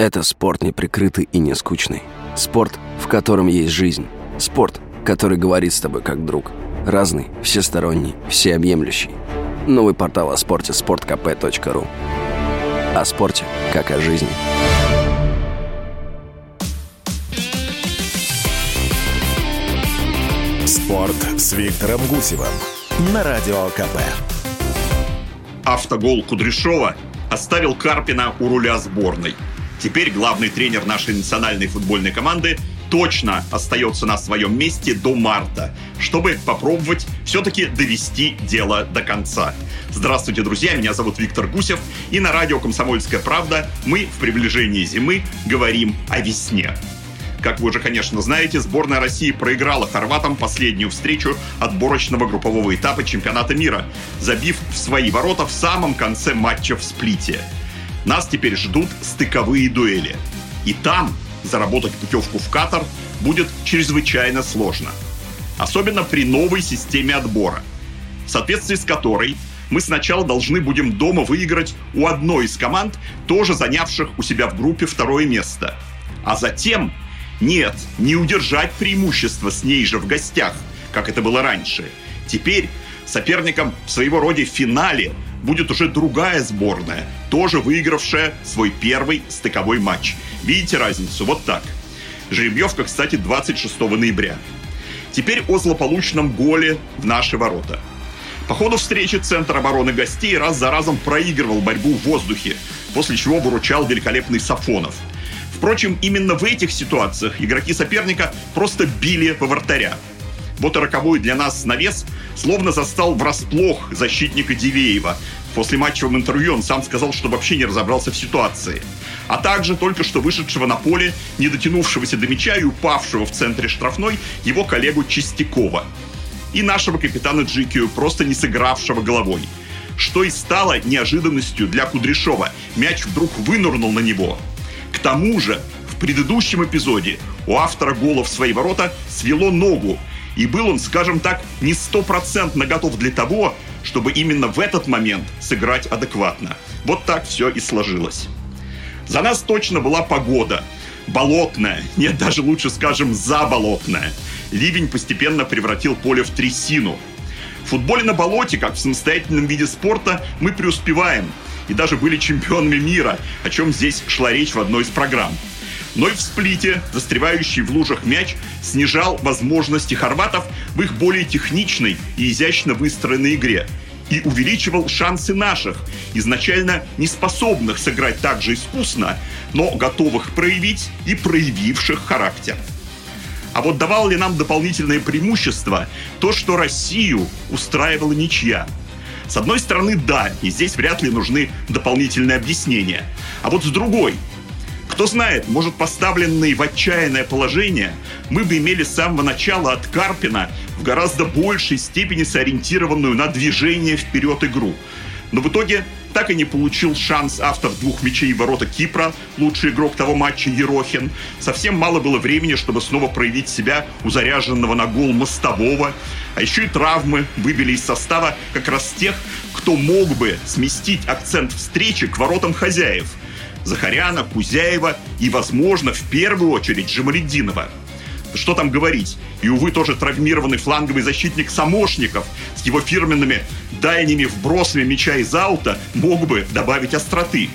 Это спорт неприкрытый и не скучный. Спорт, в котором есть жизнь. Спорт, который говорит с тобой как друг. Разный, всесторонний, всеобъемлющий. Новый портал о спорте – sportkp.ru О спорте, как о жизни. Спорт с Виктором Гусевым на Радио КП. Автогол Кудряшова оставил Карпина у руля сборной. Теперь главный тренер нашей национальной футбольной команды точно остается на своем месте до марта, чтобы попробовать все-таки довести дело до конца. Здравствуйте, друзья, меня зовут Виктор Гусев, и на радио «Комсомольская правда» мы в приближении зимы говорим о весне. Как вы уже, конечно, знаете, сборная России проиграла хорватам последнюю встречу отборочного группового этапа чемпионата мира, забив в свои ворота в самом конце матча в Сплите. Нас теперь ждут стыковые дуэли. И там заработать путевку в Катар будет чрезвычайно сложно. Особенно при новой системе отбора, в соответствии с которой мы сначала должны будем дома выиграть у одной из команд, тоже занявших у себя в группе второе место. А затем, нет, не удержать преимущество с ней же в гостях, как это было раньше. Теперь соперником в своего рода финале будет уже другая сборная, тоже выигравшая свой первый стыковой матч. Видите разницу? Вот так. Жеребьевка, кстати, 26 ноября. Теперь о злополучном голе в наши ворота. По ходу встречи Центр обороны гостей раз за разом проигрывал борьбу в воздухе, после чего выручал великолепный Сафонов. Впрочем, именно в этих ситуациях игроки соперника просто били по вратаря. Вот и роковой для нас навес словно застал врасплох защитника Дивеева. После матчевом интервью он сам сказал, что вообще не разобрался в ситуации. А также только что вышедшего на поле, не дотянувшегося до мяча и упавшего в центре штрафной его коллегу Чистякова. И нашего капитана Джикию, просто не сыгравшего головой. Что и стало неожиданностью для Кудряшова. Мяч вдруг вынырнул на него. К тому же, в предыдущем эпизоде у автора гола в свои ворота свело ногу, и был он, скажем так, не стопроцентно готов для того, чтобы именно в этот момент сыграть адекватно. Вот так все и сложилось. За нас точно была погода. Болотная, нет, даже лучше скажем, заболотная. Ливень постепенно превратил поле в трясину. В футболе на болоте, как в самостоятельном виде спорта, мы преуспеваем. И даже были чемпионами мира, о чем здесь шла речь в одной из программ но и в сплите застревающий в лужах мяч снижал возможности хорватов в их более техничной и изящно выстроенной игре и увеличивал шансы наших, изначально не способных сыграть так же искусно, но готовых проявить и проявивших характер. А вот давал ли нам дополнительное преимущество то, что Россию устраивала ничья? С одной стороны, да, и здесь вряд ли нужны дополнительные объяснения. А вот с другой, кто знает, может, поставленные в отчаянное положение, мы бы имели с самого начала от Карпина в гораздо большей степени сориентированную на движение вперед игру. Но в итоге так и не получил шанс автор двух мячей ворота Кипра, лучший игрок того матча Ерохин. Совсем мало было времени, чтобы снова проявить себя у заряженного на гол мостового. А еще и травмы выбили из состава как раз тех, кто мог бы сместить акцент встречи к воротам хозяев – Захаряна, Кузяева и, возможно, в первую очередь Джамаледдинова. Что там говорить? И, увы, тоже травмированный фланговый защитник Самошников с его фирменными дальними вбросами мяча из аута мог бы добавить остроты.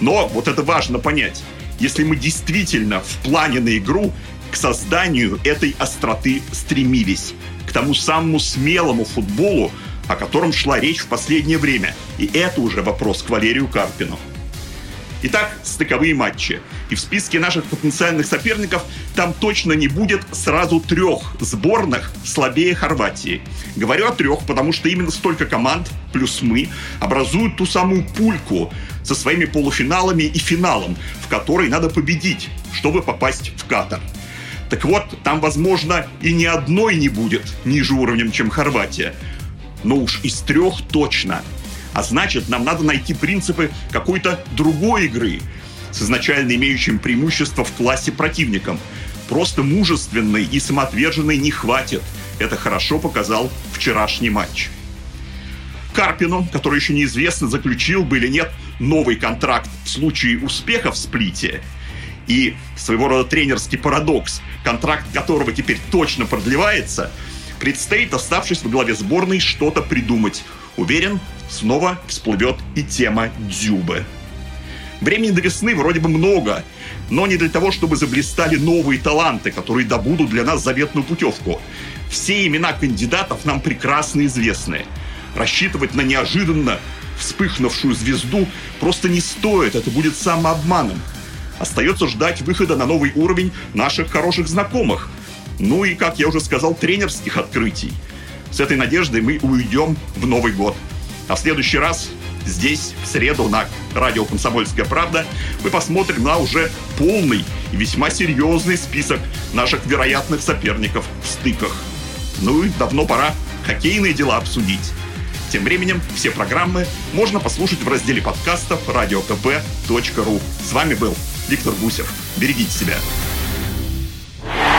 Но вот это важно понять. Если мы действительно в плане на игру к созданию этой остроты стремились, к тому самому смелому футболу, о котором шла речь в последнее время. И это уже вопрос к Валерию Карпину. Итак, стыковые матчи. И в списке наших потенциальных соперников там точно не будет сразу трех сборных слабее Хорватии. Говорю о трех, потому что именно столько команд, плюс мы, образуют ту самую пульку со своими полуфиналами и финалом, в которой надо победить, чтобы попасть в Катар. Так вот, там, возможно, и ни одной не будет ниже уровнем, чем Хорватия. Но уж из трех точно – а значит, нам надо найти принципы какой-то другой игры с изначально имеющим преимущество в классе противником. Просто мужественной и самоотверженной не хватит. Это хорошо показал вчерашний матч. Карпину, который еще неизвестно, заключил бы или нет новый контракт в случае успеха в сплите и своего рода тренерский парадокс, контракт которого теперь точно продлевается, предстоит, оставшись во главе сборной, что-то придумать. Уверен, снова всплывет и тема Дзюбы. Времени до весны вроде бы много, но не для того, чтобы заблистали новые таланты, которые добудут для нас заветную путевку. Все имена кандидатов нам прекрасно известны. Рассчитывать на неожиданно вспыхнувшую звезду просто не стоит, это будет самообманом. Остается ждать выхода на новый уровень наших хороших знакомых. Ну и, как я уже сказал, тренерских открытий. С этой надеждой мы уйдем в Новый год. А в следующий раз здесь, в среду, на радио «Комсомольская правда», мы посмотрим на уже полный и весьма серьезный список наших вероятных соперников в стыках. Ну и давно пора хоккейные дела обсудить. Тем временем все программы можно послушать в разделе подкастов radiokp.ru. С вами был Виктор Гусев. Берегите себя.